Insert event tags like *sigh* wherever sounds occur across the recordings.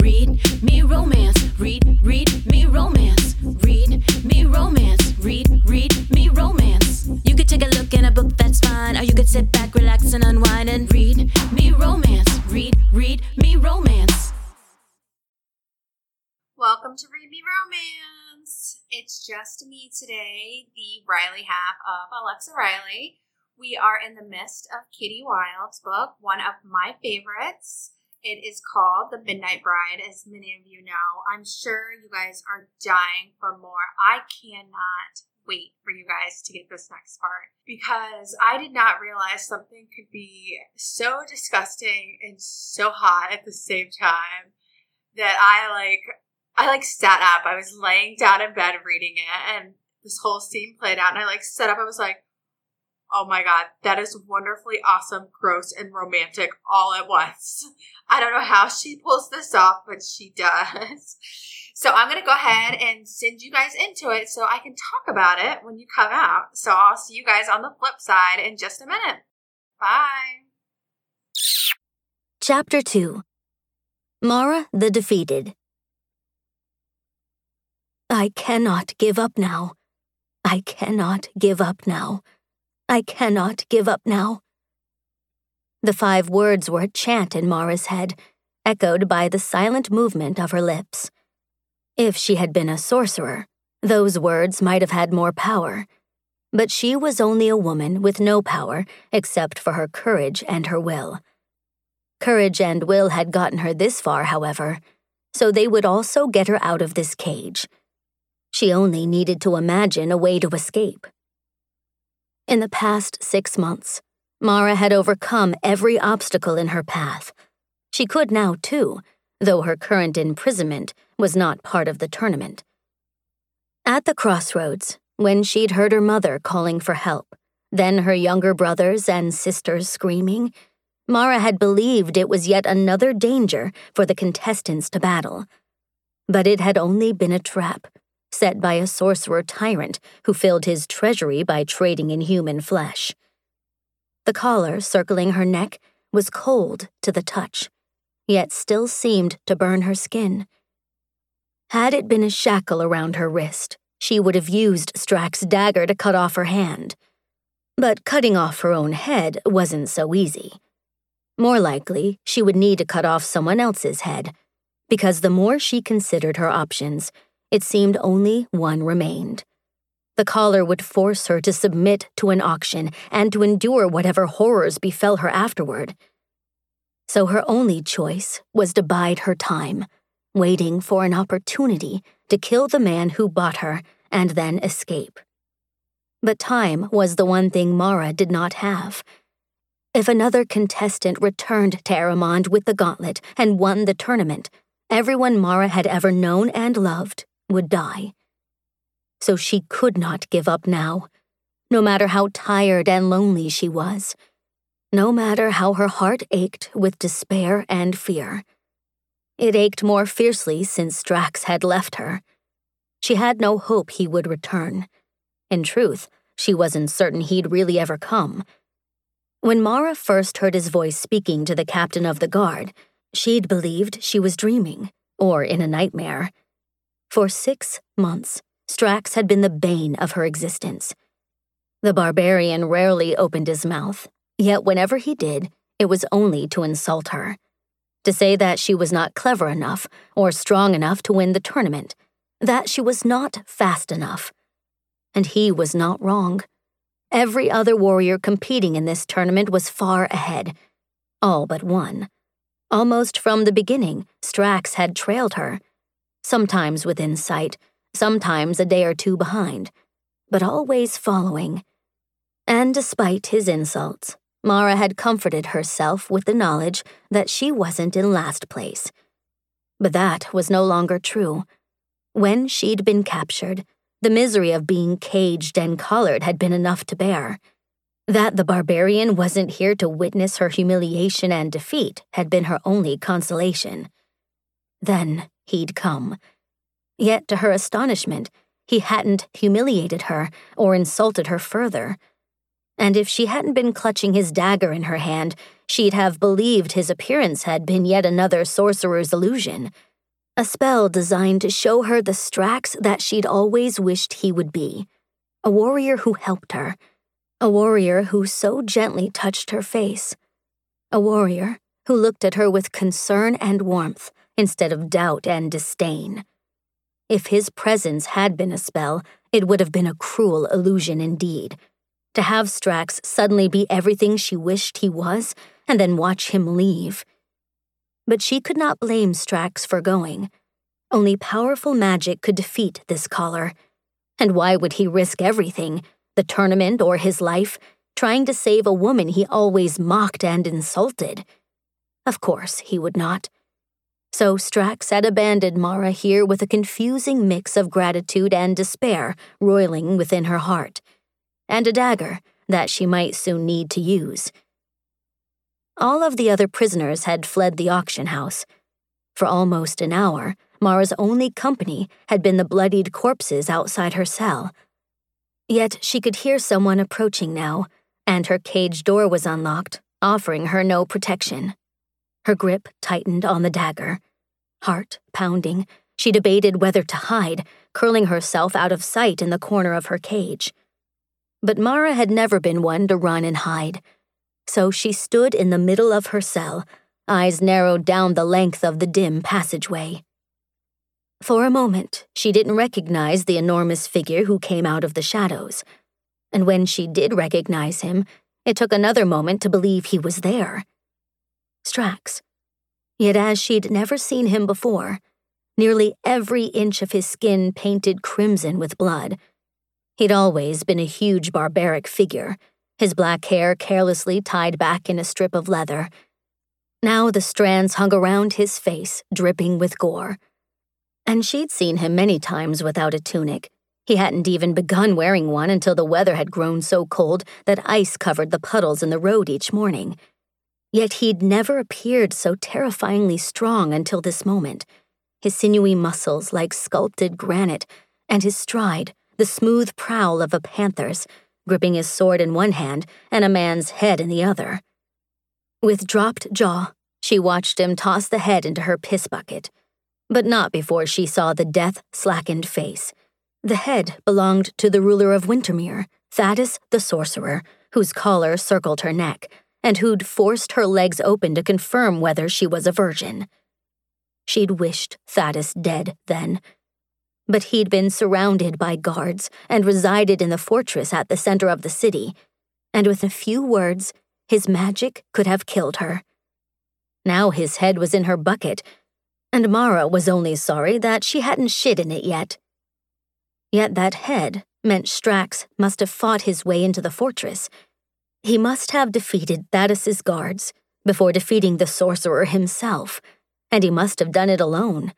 read me romance. Read, read me romance. Read me romance. Read, read me romance. You could take a look in a book, that's fine. Or you could sit back, relax, and unwind and read me romance. Read, read me romance. Welcome to Read Me Romance. It's just me today, the Riley half of Alexa Riley. We are in the midst of Kati Wilde's book, one of my favorites. It is called The Midnight Bride, as many of you know. I'm sure you guys are dying for more. I cannot wait for you guys to get this next part because I did not realize something could be so disgusting and so hot at the same time that I like I like sat up. I was laying down in bed reading it and this whole scene played out and I like sat up. I was like, oh my god, that is wonderfully awesome, gross, and romantic all at once. *laughs* I don't know how she pulls this off, but she does. *laughs* So I'm going to go ahead and send you guys into it so I can talk about it when you come out. So I'll see you guys on the flip side in just a minute. Bye. Chapter 2 Mara the Defeated. I cannot give up now. I cannot give up now. I cannot give up now. The five words were a chant in Mara's head, echoed by the silent movement of her lips. If she had been a sorcerer, those words might have had more power. But she was only a woman with no power except for her courage and her will. Courage and will had gotten her this far, however, so they would also get her out of this cage. She only needed to imagine a way to escape. In the past six months, Mara had overcome every obstacle in her path. She could now, too, though her current imprisonment was not part of the tournament. At the crossroads, when she'd heard her mother calling for help, then her younger brothers and sisters screaming, Mara had believed it was yet another danger for the contestants to battle. But it had only been a trap set by a sorcerer tyrant who filled his treasury by trading in human flesh. The collar circling her neck was cold to the touch, yet still seemed to burn her skin. Had it been a shackle around her wrist, she would have used Strax's dagger to cut off her hand. But cutting off her own head wasn't so easy. More likely, she would need to cut off someone else's head, because the more she considered her options, it seemed only one remained. The collar would force her to submit to an auction and to endure whatever horrors befell her afterward. So her only choice was to bide her time, waiting for an opportunity to kill the man who bought her and then escape. But time was the one thing Mara did not have. If another contestant returned to Aremond with the gauntlet and won the tournament, everyone Mara had ever known and loved would die. So she could not give up now, no matter how tired and lonely she was, no matter how her heart ached with despair and fear. It ached more fiercely since Strax had left her. She had no hope he would return. In truth, she wasn't certain he'd really ever come. When Mara first heard his voice speaking to the captain of the guard, she'd believed she was dreaming, or in a nightmare. For six months, Strax had been the bane of her existence. The barbarian rarely opened his mouth, yet whenever he did, it was only to insult her. To say that she was not clever enough or strong enough to win the tournament, that she was not fast enough. And he was not wrong. Every other warrior competing in this tournament was far ahead. All but one. Almost from the beginning, Strax had trailed her sometimes within sight, sometimes a day or two behind, but always following. And despite his insults, Mara had comforted herself with the knowledge that she wasn't in last place. But that was no longer true. When she'd been captured, the misery of being caged and collared had been enough to bear. That the barbarian wasn't here to witness her humiliation and defeat had been her only consolation. Then he'd come. Yet, to her astonishment, he hadn't humiliated her or insulted her further. And if she hadn't been clutching his dagger in her hand, she'd have believed his appearance had been yet another sorcerer's illusion, A spell designed to show her the Strax that she'd always wished he would be. A warrior who helped her. A warrior who so gently touched her face. A warrior who looked at her with concern and warmth instead of doubt and disdain. If his presence had been a spell, it would have been a cruel illusion indeed. To have Strax suddenly be everything she wished he was, and then watch him leave. But she could not blame Strax for going. Only powerful magic could defeat this caller. And why would he risk everything, the tournament or his life, trying to save a woman he always mocked and insulted? Of course he would not. So Strax had abandoned Mara here with a confusing mix of gratitude and despair roiling within her heart, and a dagger that she might soon need to use. All of the other prisoners had fled the auction house. For almost an hour, Mara's only company had been the bloodied corpses outside her cell. Yet she could hear someone approaching now, and her cage door was unlocked, offering her no protection. Her grip tightened on the dagger. Heart pounding, she debated whether to hide, curling herself out of sight in the corner of her cage. But Mara had never been one to run and hide, so she stood in the middle of her cell, eyes narrowed down the length of the dim passageway. For a moment, she didn't recognize the enormous figure who came out of the shadows. And when she did recognize him, it took another moment to believe he was there. Strax. Yet as she'd never seen him before, nearly every inch of his skin painted crimson with blood. He'd always been a huge barbaric figure, his black hair carelessly tied back in a strip of leather. Now the strands hung around his face, dripping with gore. And she'd seen him many times without a tunic. He hadn't even begun wearing one until the weather had grown so cold that ice covered the puddles in the road each morning. Yet he'd never appeared so terrifyingly strong until this moment. His sinewy muscles like sculpted granite, and his stride, the smooth prowl of a panther's, gripping his sword in one hand and a man's head in the other. With dropped jaw, she watched him toss the head into her piss bucket, but not before she saw the death slackened face. The head belonged to the ruler of Wintermere, Thaddeus the sorcerer, whose collar circled her neck and who'd forced her legs open to confirm whether she was a virgin. She'd wished Thaddeus dead then. But he'd been surrounded by guards and resided in the fortress at the center of the city, and with a few words, his magic could have killed her. Now his head was in her bucket, and Mara was only sorry that she hadn't shit in it yet. Yet that head meant Strax must have fought his way into the fortress he must have defeated Thaddeus's guards before defeating the sorcerer himself, and he must have done it alone.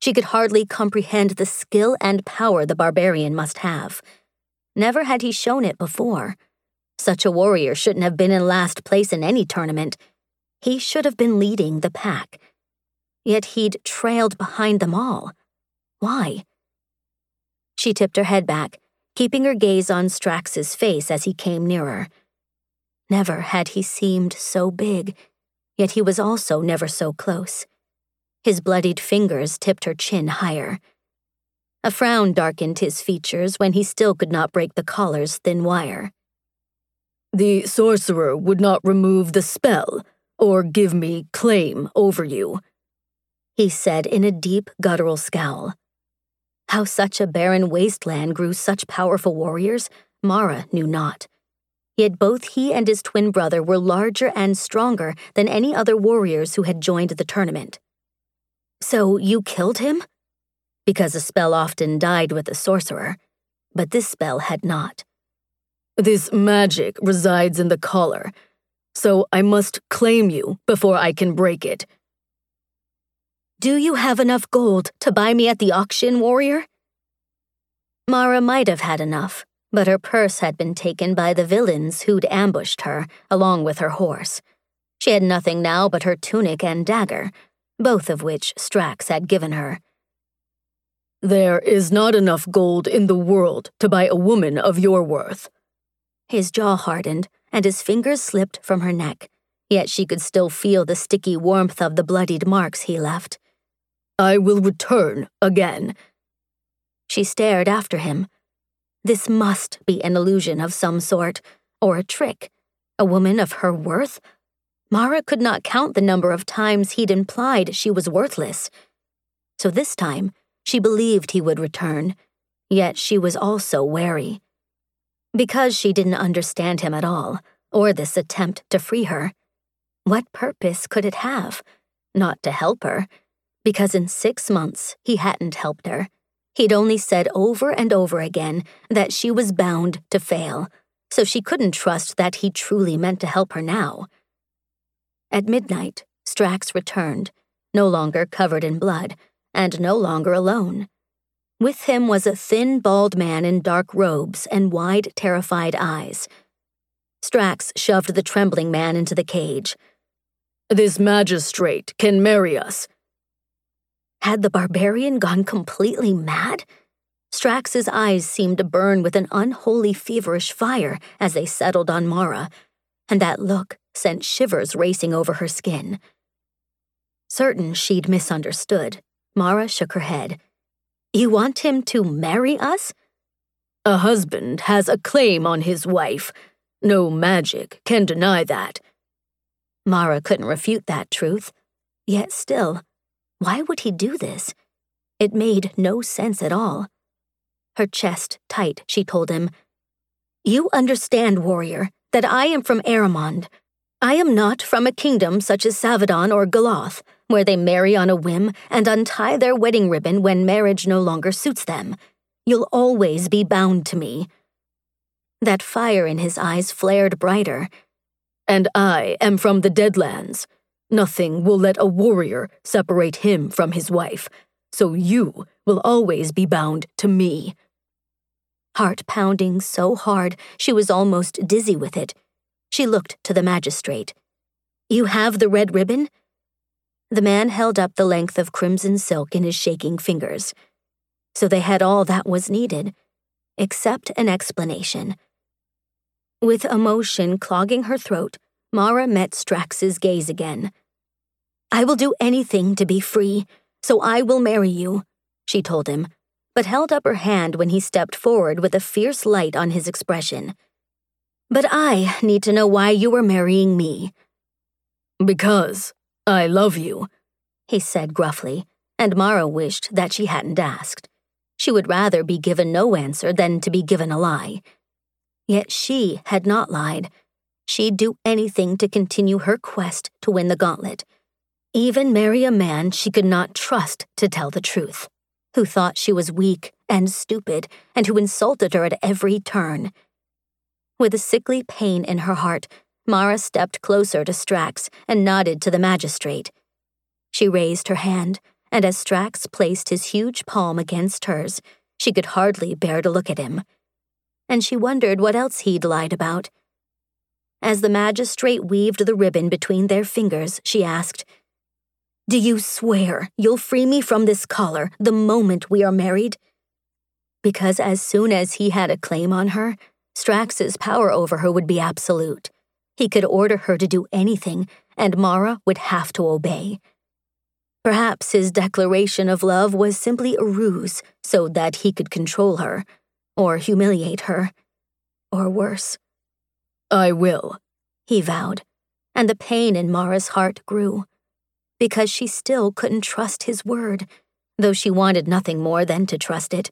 She could hardly comprehend the skill and power the barbarian must have. Never had he shown it before. Such a warrior shouldn't have been in last place in any tournament. He should have been leading the pack. Yet he'd trailed behind them all. Why? She tipped her head back, keeping her gaze on Strax's face as he came nearer. Never had he seemed so big, yet he was also never so close. His bloodied fingers tipped her chin higher. A frown darkened his features when he still could not break the collar's thin wire. The sorcerer would not remove the spell or give me claim over you, he said in a deep, guttural scowl. How such a barren wasteland grew such powerful warriors, Mara knew not. Yet both he and his twin brother were larger and stronger than any other warriors who had joined the tournament. So you killed him? Because a spell often died with a sorcerer, but this spell had not. This magic resides in the collar, so I must claim you before I can break it. Do you have enough gold to buy me at the auction, warrior? Mara might have had enough, but her purse had been taken by the villains who'd ambushed her, along with her horse. She had nothing now but her tunic and dagger, both of which Strax had given her. There is not enough gold in the world to buy a woman of your worth. His jaw hardened, and his fingers slipped from her neck, yet she could still feel the sticky warmth of the bloodied marks he left. I will return again. She stared after him. This must be an illusion of some sort, or a trick. A woman of her worth? Mara could not count the number of times he'd implied she was worthless. So this time, she believed he would return, yet she was also wary. Because she didn't understand him at all, or this attempt to free her. What purpose could it have? Not to help her, because in six months he hadn't helped her. He'd only said over and over again that she was bound to fail, so she couldn't trust that he truly meant to help her now. At midnight, Strax returned, no longer covered in blood, and no longer alone. With him was a thin, bald man in dark robes and wide, terrified eyes. Strax shoved the trembling man into the cage. This magistrate can marry us. Had the barbarian gone completely mad? Strax's eyes seemed to burn with an unholy feverish fire as they settled on Mara, and that look sent shivers racing over her skin. Certain she'd misunderstood, Mara shook her head. You want him to marry us? A husband has a claim on his wife. No magic can deny that. Mara couldn't refute that truth. Yet still, why would he do this? It made no sense at all. Her chest tight, she told him. You understand, warrior, that I am from Aremond, I am not from a kingdom such as Savadon or Galoth, where they marry on a whim and untie their wedding ribbon when marriage no longer suits them. You'll always be bound to me. That fire in his eyes flared brighter. And I am from the Deadlands. Nothing will let a warrior separate him from his wife, so you will always be bound to me. Heart pounding so hard she was almost dizzy with it she looked to the magistrate. You have the red ribbon? The man held up the length of crimson silk in his shaking fingers. So they had all that was needed, except an explanation. With emotion clogging her throat, Mara met Strax's gaze again. I will do anything to be free, so I will marry you, she told him, but held up her hand when he stepped forward with a fierce light on his expression. But I need to know why you are marrying me. Because I love you, he said gruffly, and Mara wished that she hadn't asked. She would rather be given no answer than to be given a lie. Yet she had not lied. She'd do anything to continue her quest to win the gauntlet. Even marry a man she could not trust to tell the truth, who thought she was weak and stupid, and who insulted her at every turn. With a sickly pain in her heart, Mara stepped closer to Strax and nodded to the magistrate. She raised her hand, and as Strax placed his huge palm against hers, she could hardly bear to look at him. And she wondered what else he'd lied about. As the magistrate weaved the ribbon between their fingers, she asked, Do you swear you'll free me from this collar the moment we are married? Because as soon as he had a claim on her, Strax's power over her would be absolute. He could order her to do anything, and Mara would have to obey. Perhaps his declaration of love was simply a ruse so that he could control her, or humiliate her, or worse. I will, he vowed, and the pain in Mara's heart grew. Because she still couldn't trust his word, though she wanted nothing more than to trust it.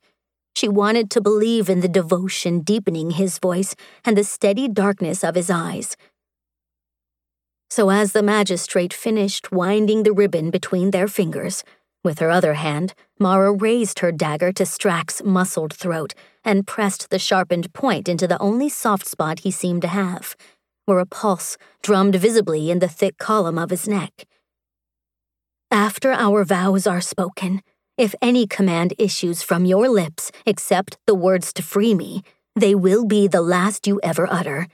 She wanted to believe in the devotion deepening his voice and the steady darkness of his eyes. So, as the magistrate finished winding the ribbon between their fingers, with her other hand, Mara raised her dagger to Strax's muscled throat and pressed the sharpened point into the only soft spot he seemed to have, where a pulse drummed visibly in the thick column of his neck. After our vows are spoken, if any command issues from your lips except the words to free me, they will be the last you ever utter.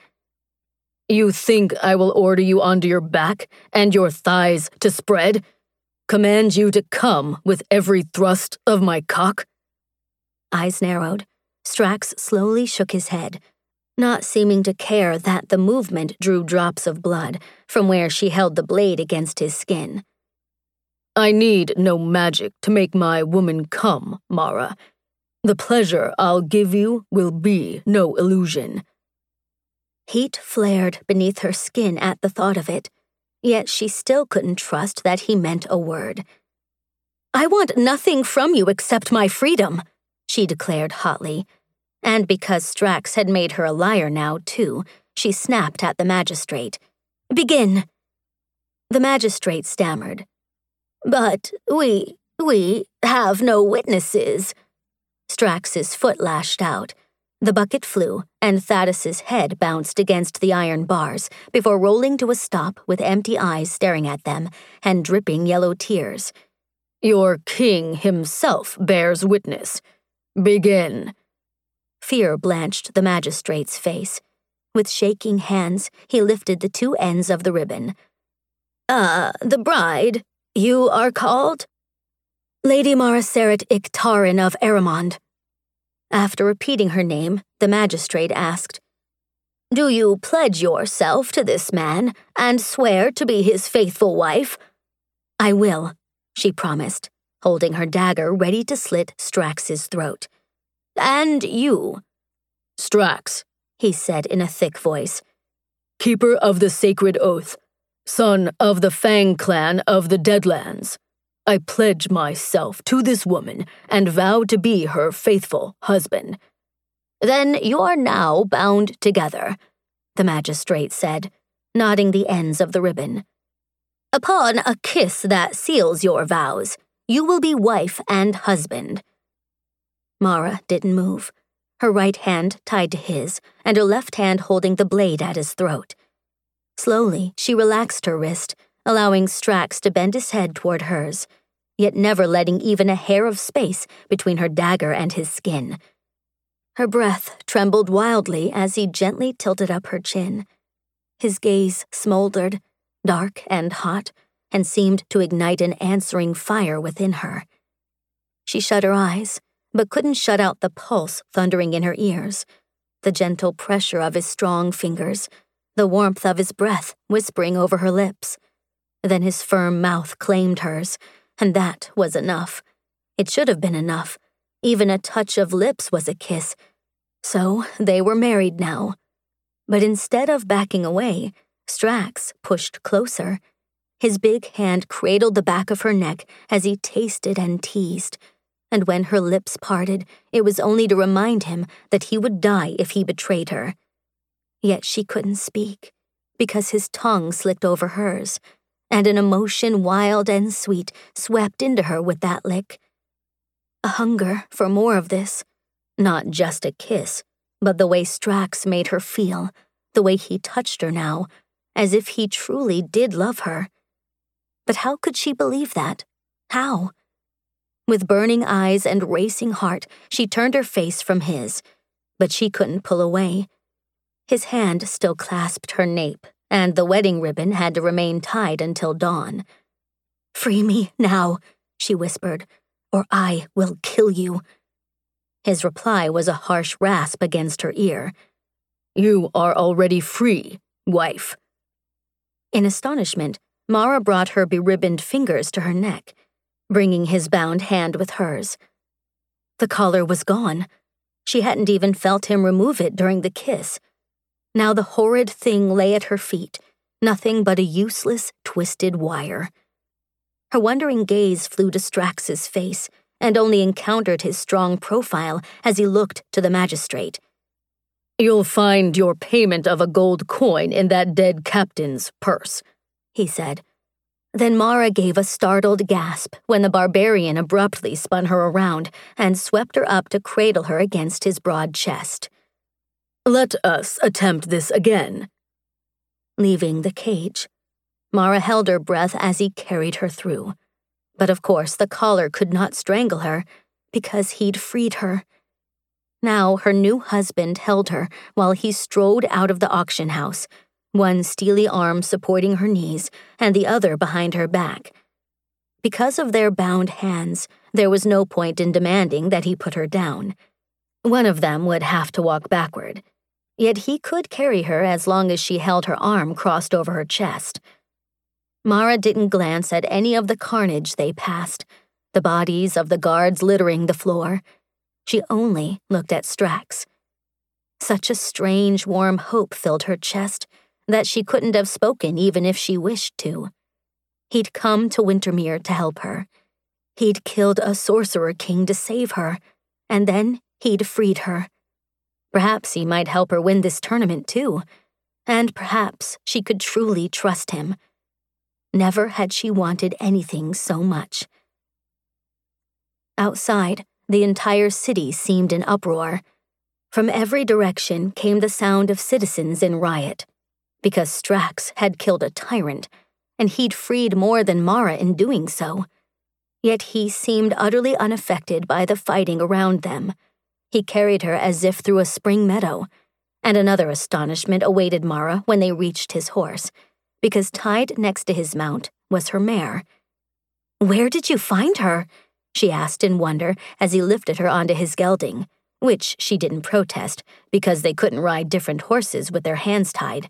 You think I will order you onto your back and your thighs to spread? Command you to come with every thrust of my cock? Eyes narrowed. Strax slowly shook his head, not seeming to care that the movement drew drops of blood from where she held the blade against his skin. I need no magic to make my woman come, Mara. The pleasure I'll give you will be no illusion. Heat flared beneath her skin at the thought of it, yet she still couldn't trust that he meant a word. I want nothing from you except my freedom, she declared hotly. And because Strax had made her a liar now, too, she snapped at the magistrate. Begin. The magistrate stammered. But we, we have no witnesses. Strax's foot lashed out. The bucket flew, and Thaddeus's head bounced against the iron bars before rolling to a stop with empty eyes staring at them and dripping yellow tears. Your king himself bears witness. Begin. Fear blanched the magistrate's face. With shaking hands, he lifted the two ends of the ribbon. Ah, uh, the bride, you are called? Lady Maraseret Iktarin of Aremond. After repeating her name, the magistrate asked, Do you pledge yourself to this man and swear to be his faithful wife? I will, she promised, holding her dagger ready to slit Strax's throat. And you? Strax, he said in a thick voice. Keeper of the sacred oath, son of the Fang clan of the Deadlands. I pledge myself to this woman and vow to be her faithful husband. Then you're now bound together, the magistrate said, nodding the ends of the ribbon. Upon a kiss that seals your vows, you will be wife and husband. Mara didn't move, her right hand tied to his, and her left hand holding the blade at his throat. Slowly, she relaxed her wrist, allowing Strax to bend his head toward hers yet never letting even a hair of space between her dagger and his skin. Her breath trembled wildly as he gently tilted up her chin. His gaze smoldered, dark and hot, and seemed to ignite an answering fire within her. She shut her eyes, but couldn't shut out the pulse thundering in her ears, the gentle pressure of his strong fingers, the warmth of his breath whispering over her lips. Then his firm mouth claimed hers, and that was enough. It should have been enough. Even a touch of lips was a kiss. So they were married now. But instead of backing away, Strax pushed closer. His big hand cradled the back of her neck as he tasted and teased. And when her lips parted, it was only to remind him that he would die if he betrayed her. Yet she couldn't speak, because his tongue slicked over hers and an emotion wild and sweet swept into her with that lick. A hunger for more of this. Not just a kiss, but the way Strax made her feel, the way he touched her now, as if he truly did love her. But how could she believe that? How? With burning eyes and racing heart, she turned her face from his, but she couldn't pull away. His hand still clasped her nape and the wedding ribbon had to remain tied until dawn. Free me now, she whispered, or I will kill you. His reply was a harsh rasp against her ear. You are already free, wife. In astonishment, Mara brought her beribboned fingers to her neck, bringing his bound hand with hers. The collar was gone. She hadn't even felt him remove it during the kiss. Now the horrid thing lay at her feet, nothing but a useless, twisted wire. Her wondering gaze flew to Strax's face and only encountered his strong profile as he looked to the magistrate. You'll find your payment of a gold coin in that dead captain's purse, he said. Then Mara gave a startled gasp when the barbarian abruptly spun her around and swept her up to cradle her against his broad chest. Let us attempt this again. Leaving the cage, Mara held her breath as he carried her through. But of course, the collar could not strangle her because he'd freed her. Now her new husband held her while he strode out of the auction house, one steely arm supporting her knees and the other behind her back. Because of their bound hands, there was no point in demanding that he put her down. One of them would have to walk backward yet he could carry her as long as she held her arm crossed over her chest. Mara didn't glance at any of the carnage they passed, the bodies of the guards littering the floor. She only looked at Strax. Such a strange, warm hope filled her chest that she couldn't have spoken even if she wished to. He'd come to Wintermere to help her. He'd killed a sorcerer king to save her, and then he'd freed her. Perhaps he might help her win this tournament too, and perhaps she could truly trust him. Never had she wanted anything so much. Outside, the entire city seemed in uproar. From every direction came the sound of citizens in riot, because Strax had killed a tyrant, and he'd freed more than Mara in doing so. Yet he seemed utterly unaffected by the fighting around them. He carried her as if through a spring meadow, and another astonishment awaited Mara when they reached his horse, because tied next to his mount was her mare. Where did you find her? she asked in wonder as he lifted her onto his gelding, which she didn't protest because they couldn't ride different horses with their hands tied.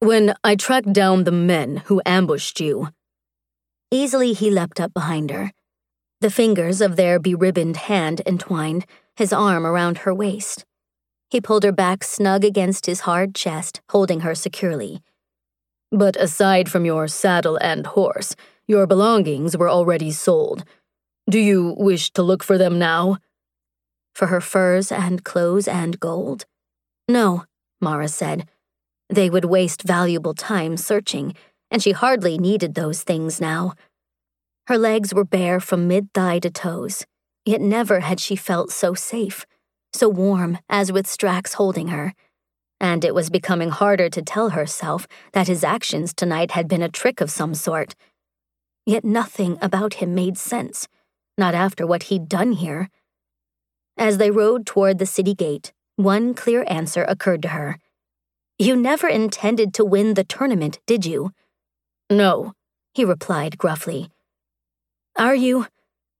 When I tracked down the men who ambushed you. Easily he leapt up behind her, the fingers of their beribboned hand entwined, his arm around her waist. He pulled her back snug against his hard chest, holding her securely. But aside from your saddle and horse, your belongings were already sold. Do you wish to look for them now? For her furs and clothes and gold? No, Mara said. They would waste valuable time searching, and she hardly needed those things now. Her legs were bare from mid thigh to toes, yet never had she felt so safe, so warm as with Strax holding her. And it was becoming harder to tell herself that his actions tonight had been a trick of some sort. Yet nothing about him made sense not after what he'd done here. As they rode toward the city gate, one clear answer occurred to her. You never intended to win the tournament, did you? No, he replied gruffly. Are you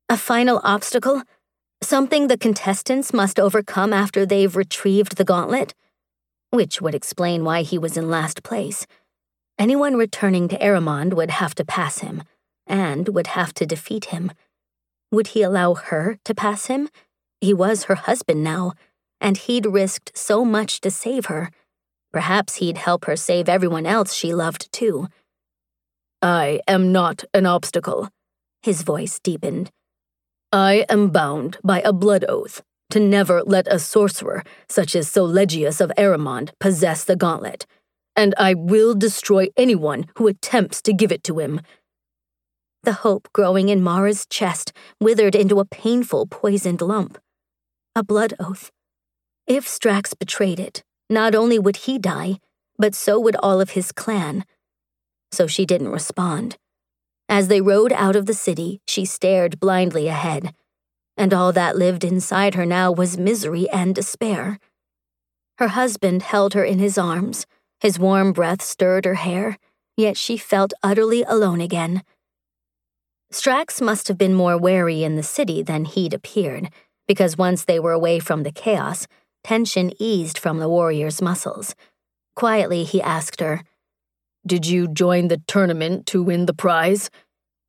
a final obstacle? Something the contestants must overcome after they've retrieved the gauntlet? Which would explain why he was in last place. Anyone returning to Aremond would have to pass him, and would have to defeat him. Would he allow her to pass him? He was her husband now, and he'd risked so much to save her. Perhaps he'd help her save everyone else she loved too. I am not an obstacle. His voice deepened. I am bound by a blood oath to never let a sorcerer such as Solegius of Aremond possess the gauntlet, and I will destroy anyone who attempts to give it to him. The hope growing in Mara's chest withered into a painful, poisoned lump. A blood oath. If Strax betrayed it, not only would he die, but so would all of his clan. So she didn't respond. As they rode out of the city, she stared blindly ahead, and all that lived inside her now was misery and despair. Her husband held her in his arms, his warm breath stirred her hair, yet she felt utterly alone again. Strax must have been more wary in the city than he'd appeared, because once they were away from the chaos, tension eased from the warrior's muscles. Quietly, he asked her, Did you join the tournament to win the prize?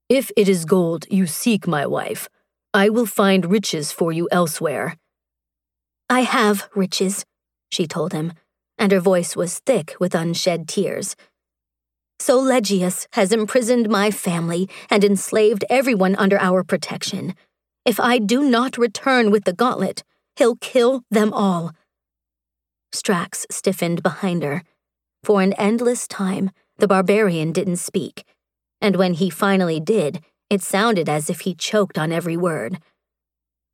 If it is gold you seek, my wife, I will find riches for you elsewhere. I have riches, she told him, and her voice was thick with unshed tears. Solegius has imprisoned my family and enslaved everyone under our protection. If I do not return with the gauntlet, he'll kill them all. Strax stiffened behind her. For an endless time, the barbarian didn't speak, and when he finally did, it sounded as if he choked on every word.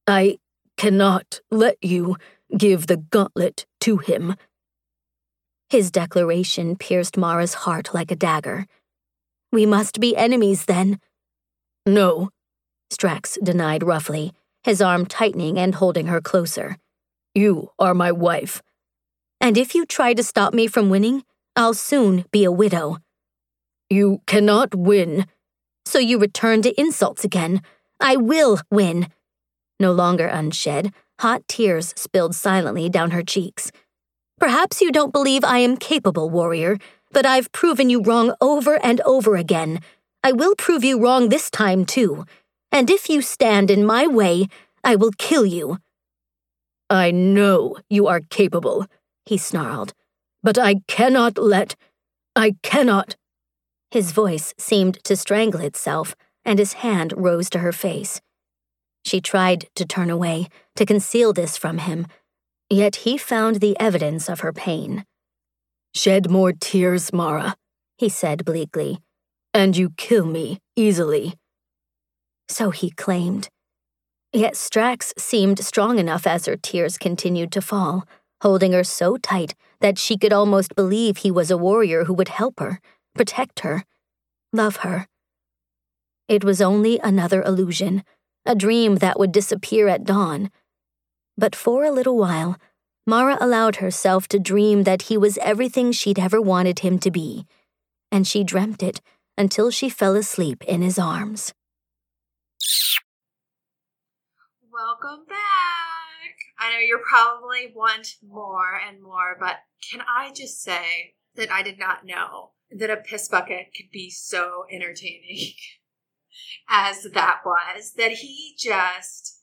I cannot let you give the gauntlet to him, his declaration pierced Mara's heart like a dagger. We must be enemies then. No, Strax denied roughly, his arm tightening and holding her closer. You are my wife. And if you try to stop me from winning, I'll soon be a widow. You cannot win. So you return to insults again. I will win. No longer unshed, hot tears spilled silently down her cheeks. Perhaps you don't believe I am capable, warrior, but I've proven you wrong over and over again. I will prove you wrong this time, too. And if you stand in my way, I will kill you. I know you are capable, he snarled, but I cannot let. I cannot. His voice seemed to strangle itself, and his hand rose to her face. She tried to turn away, to conceal this from him, yet he found the evidence of her pain. Shed more tears, Mara, he said bleakly, and you kill me easily. So he claimed. Yet Strax seemed strong enough as her tears continued to fall, holding her so tight that she could almost believe he was a warrior who would help her, protect her, love her. It was only another illusion, a dream that would disappear at dawn. But for a little while, Mara allowed herself to dream that he was everything she'd ever wanted him to be, and she dreamt it until she fell asleep in his arms. Welcome back. I know you're probably want more and more, but can I just say that I did not know that a piss bucket could be so entertaining *laughs* as that was? That he just,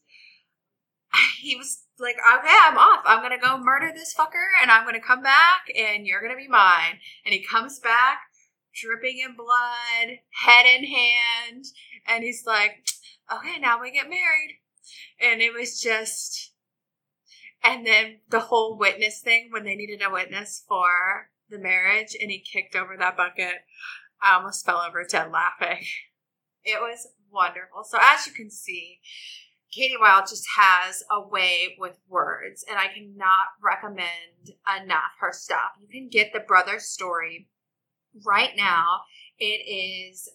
he was like, okay, I'm off. I'm to go murder this fucker and I'm to come back and you're to be mine. And he comes back dripping in blood, head in hand. And he's like, okay, now we get married. And it was just, and then the whole witness thing when they needed a witness for the marriage and he kicked over that bucket. I almost fell over dead laughing. *laughs* It was wonderful. So as you can see, Kati Wilde just has a way with words, and I cannot recommend enough her stuff. You can get the brother story right now. It is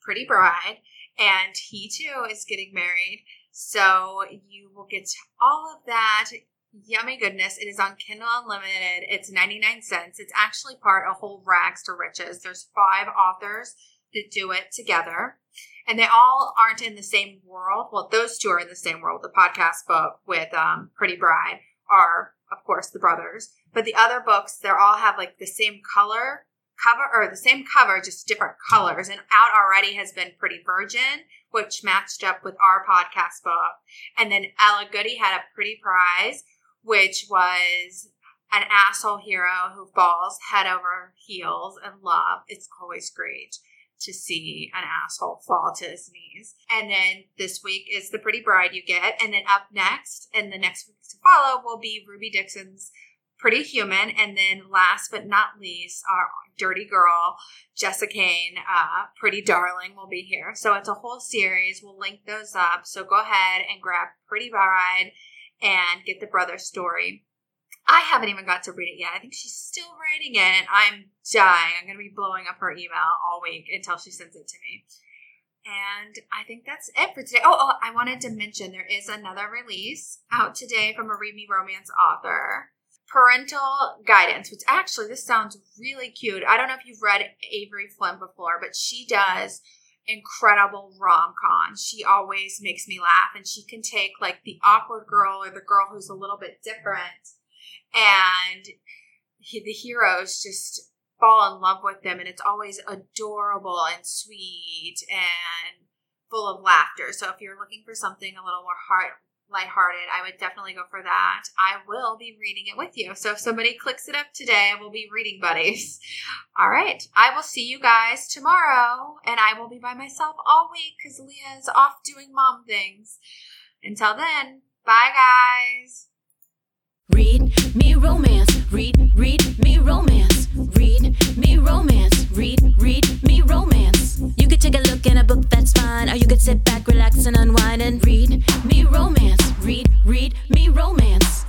Pretty Bride, and he too is getting married. So you will get all of that yummy goodness. It is on Kindle Unlimited. It's 99 cents. It's actually part of whole rags to riches. There's five authors that do it together. And they all aren't in the same world. Well, those two are in the same world. The podcast book with um, Pretty Bride are, of course, the brothers. But the other books, they all have like the same color cover or the same cover, just different colors. And out already has been Pretty Virgin, which matched up with our podcast book. And then Ella Goody had a Pretty Prize, which was an asshole hero who falls head over heels in love. It's always great to see an asshole fall to his knees. And then this week is the pretty bride you get. And then up next, and the next week to follow, will be Ruby Dixon's Pretty Human. And then last but not least, our dirty girl, Jessica Cain, uh, Pretty Darling will be here. So it's a whole series. We'll link those up. So go ahead and grab Pretty Bride and get the brother story. I haven't even got to read it yet. I think she's still writing it. I'm dying. I'm going to be blowing up her email all week until she sends it to me. And I think that's it for today. Oh, oh, I wanted to mention there is another release out today from a Read Me Romance author. Parental Guidance, which actually, this sounds really cute. I don't know if you've read Avery Flynn before, but she does incredible rom com. She always makes me laugh, and she can take like the awkward girl or the girl who's a little bit different and he, the heroes just fall in love with them and it's always adorable and sweet and full of laughter so if you're looking for something a little more heart lighthearted i would definitely go for that i will be reading it with you so if somebody clicks it up today we'll be reading buddies *laughs* all right i will see you guys tomorrow and i will be by myself all week because leah's off doing mom things until then bye guys Read me romance. Read, read me romance. Read me romance. Read, Read in a book, that's fine. Or you could sit back, relax, and unwind and read me romance. Read, read me romance.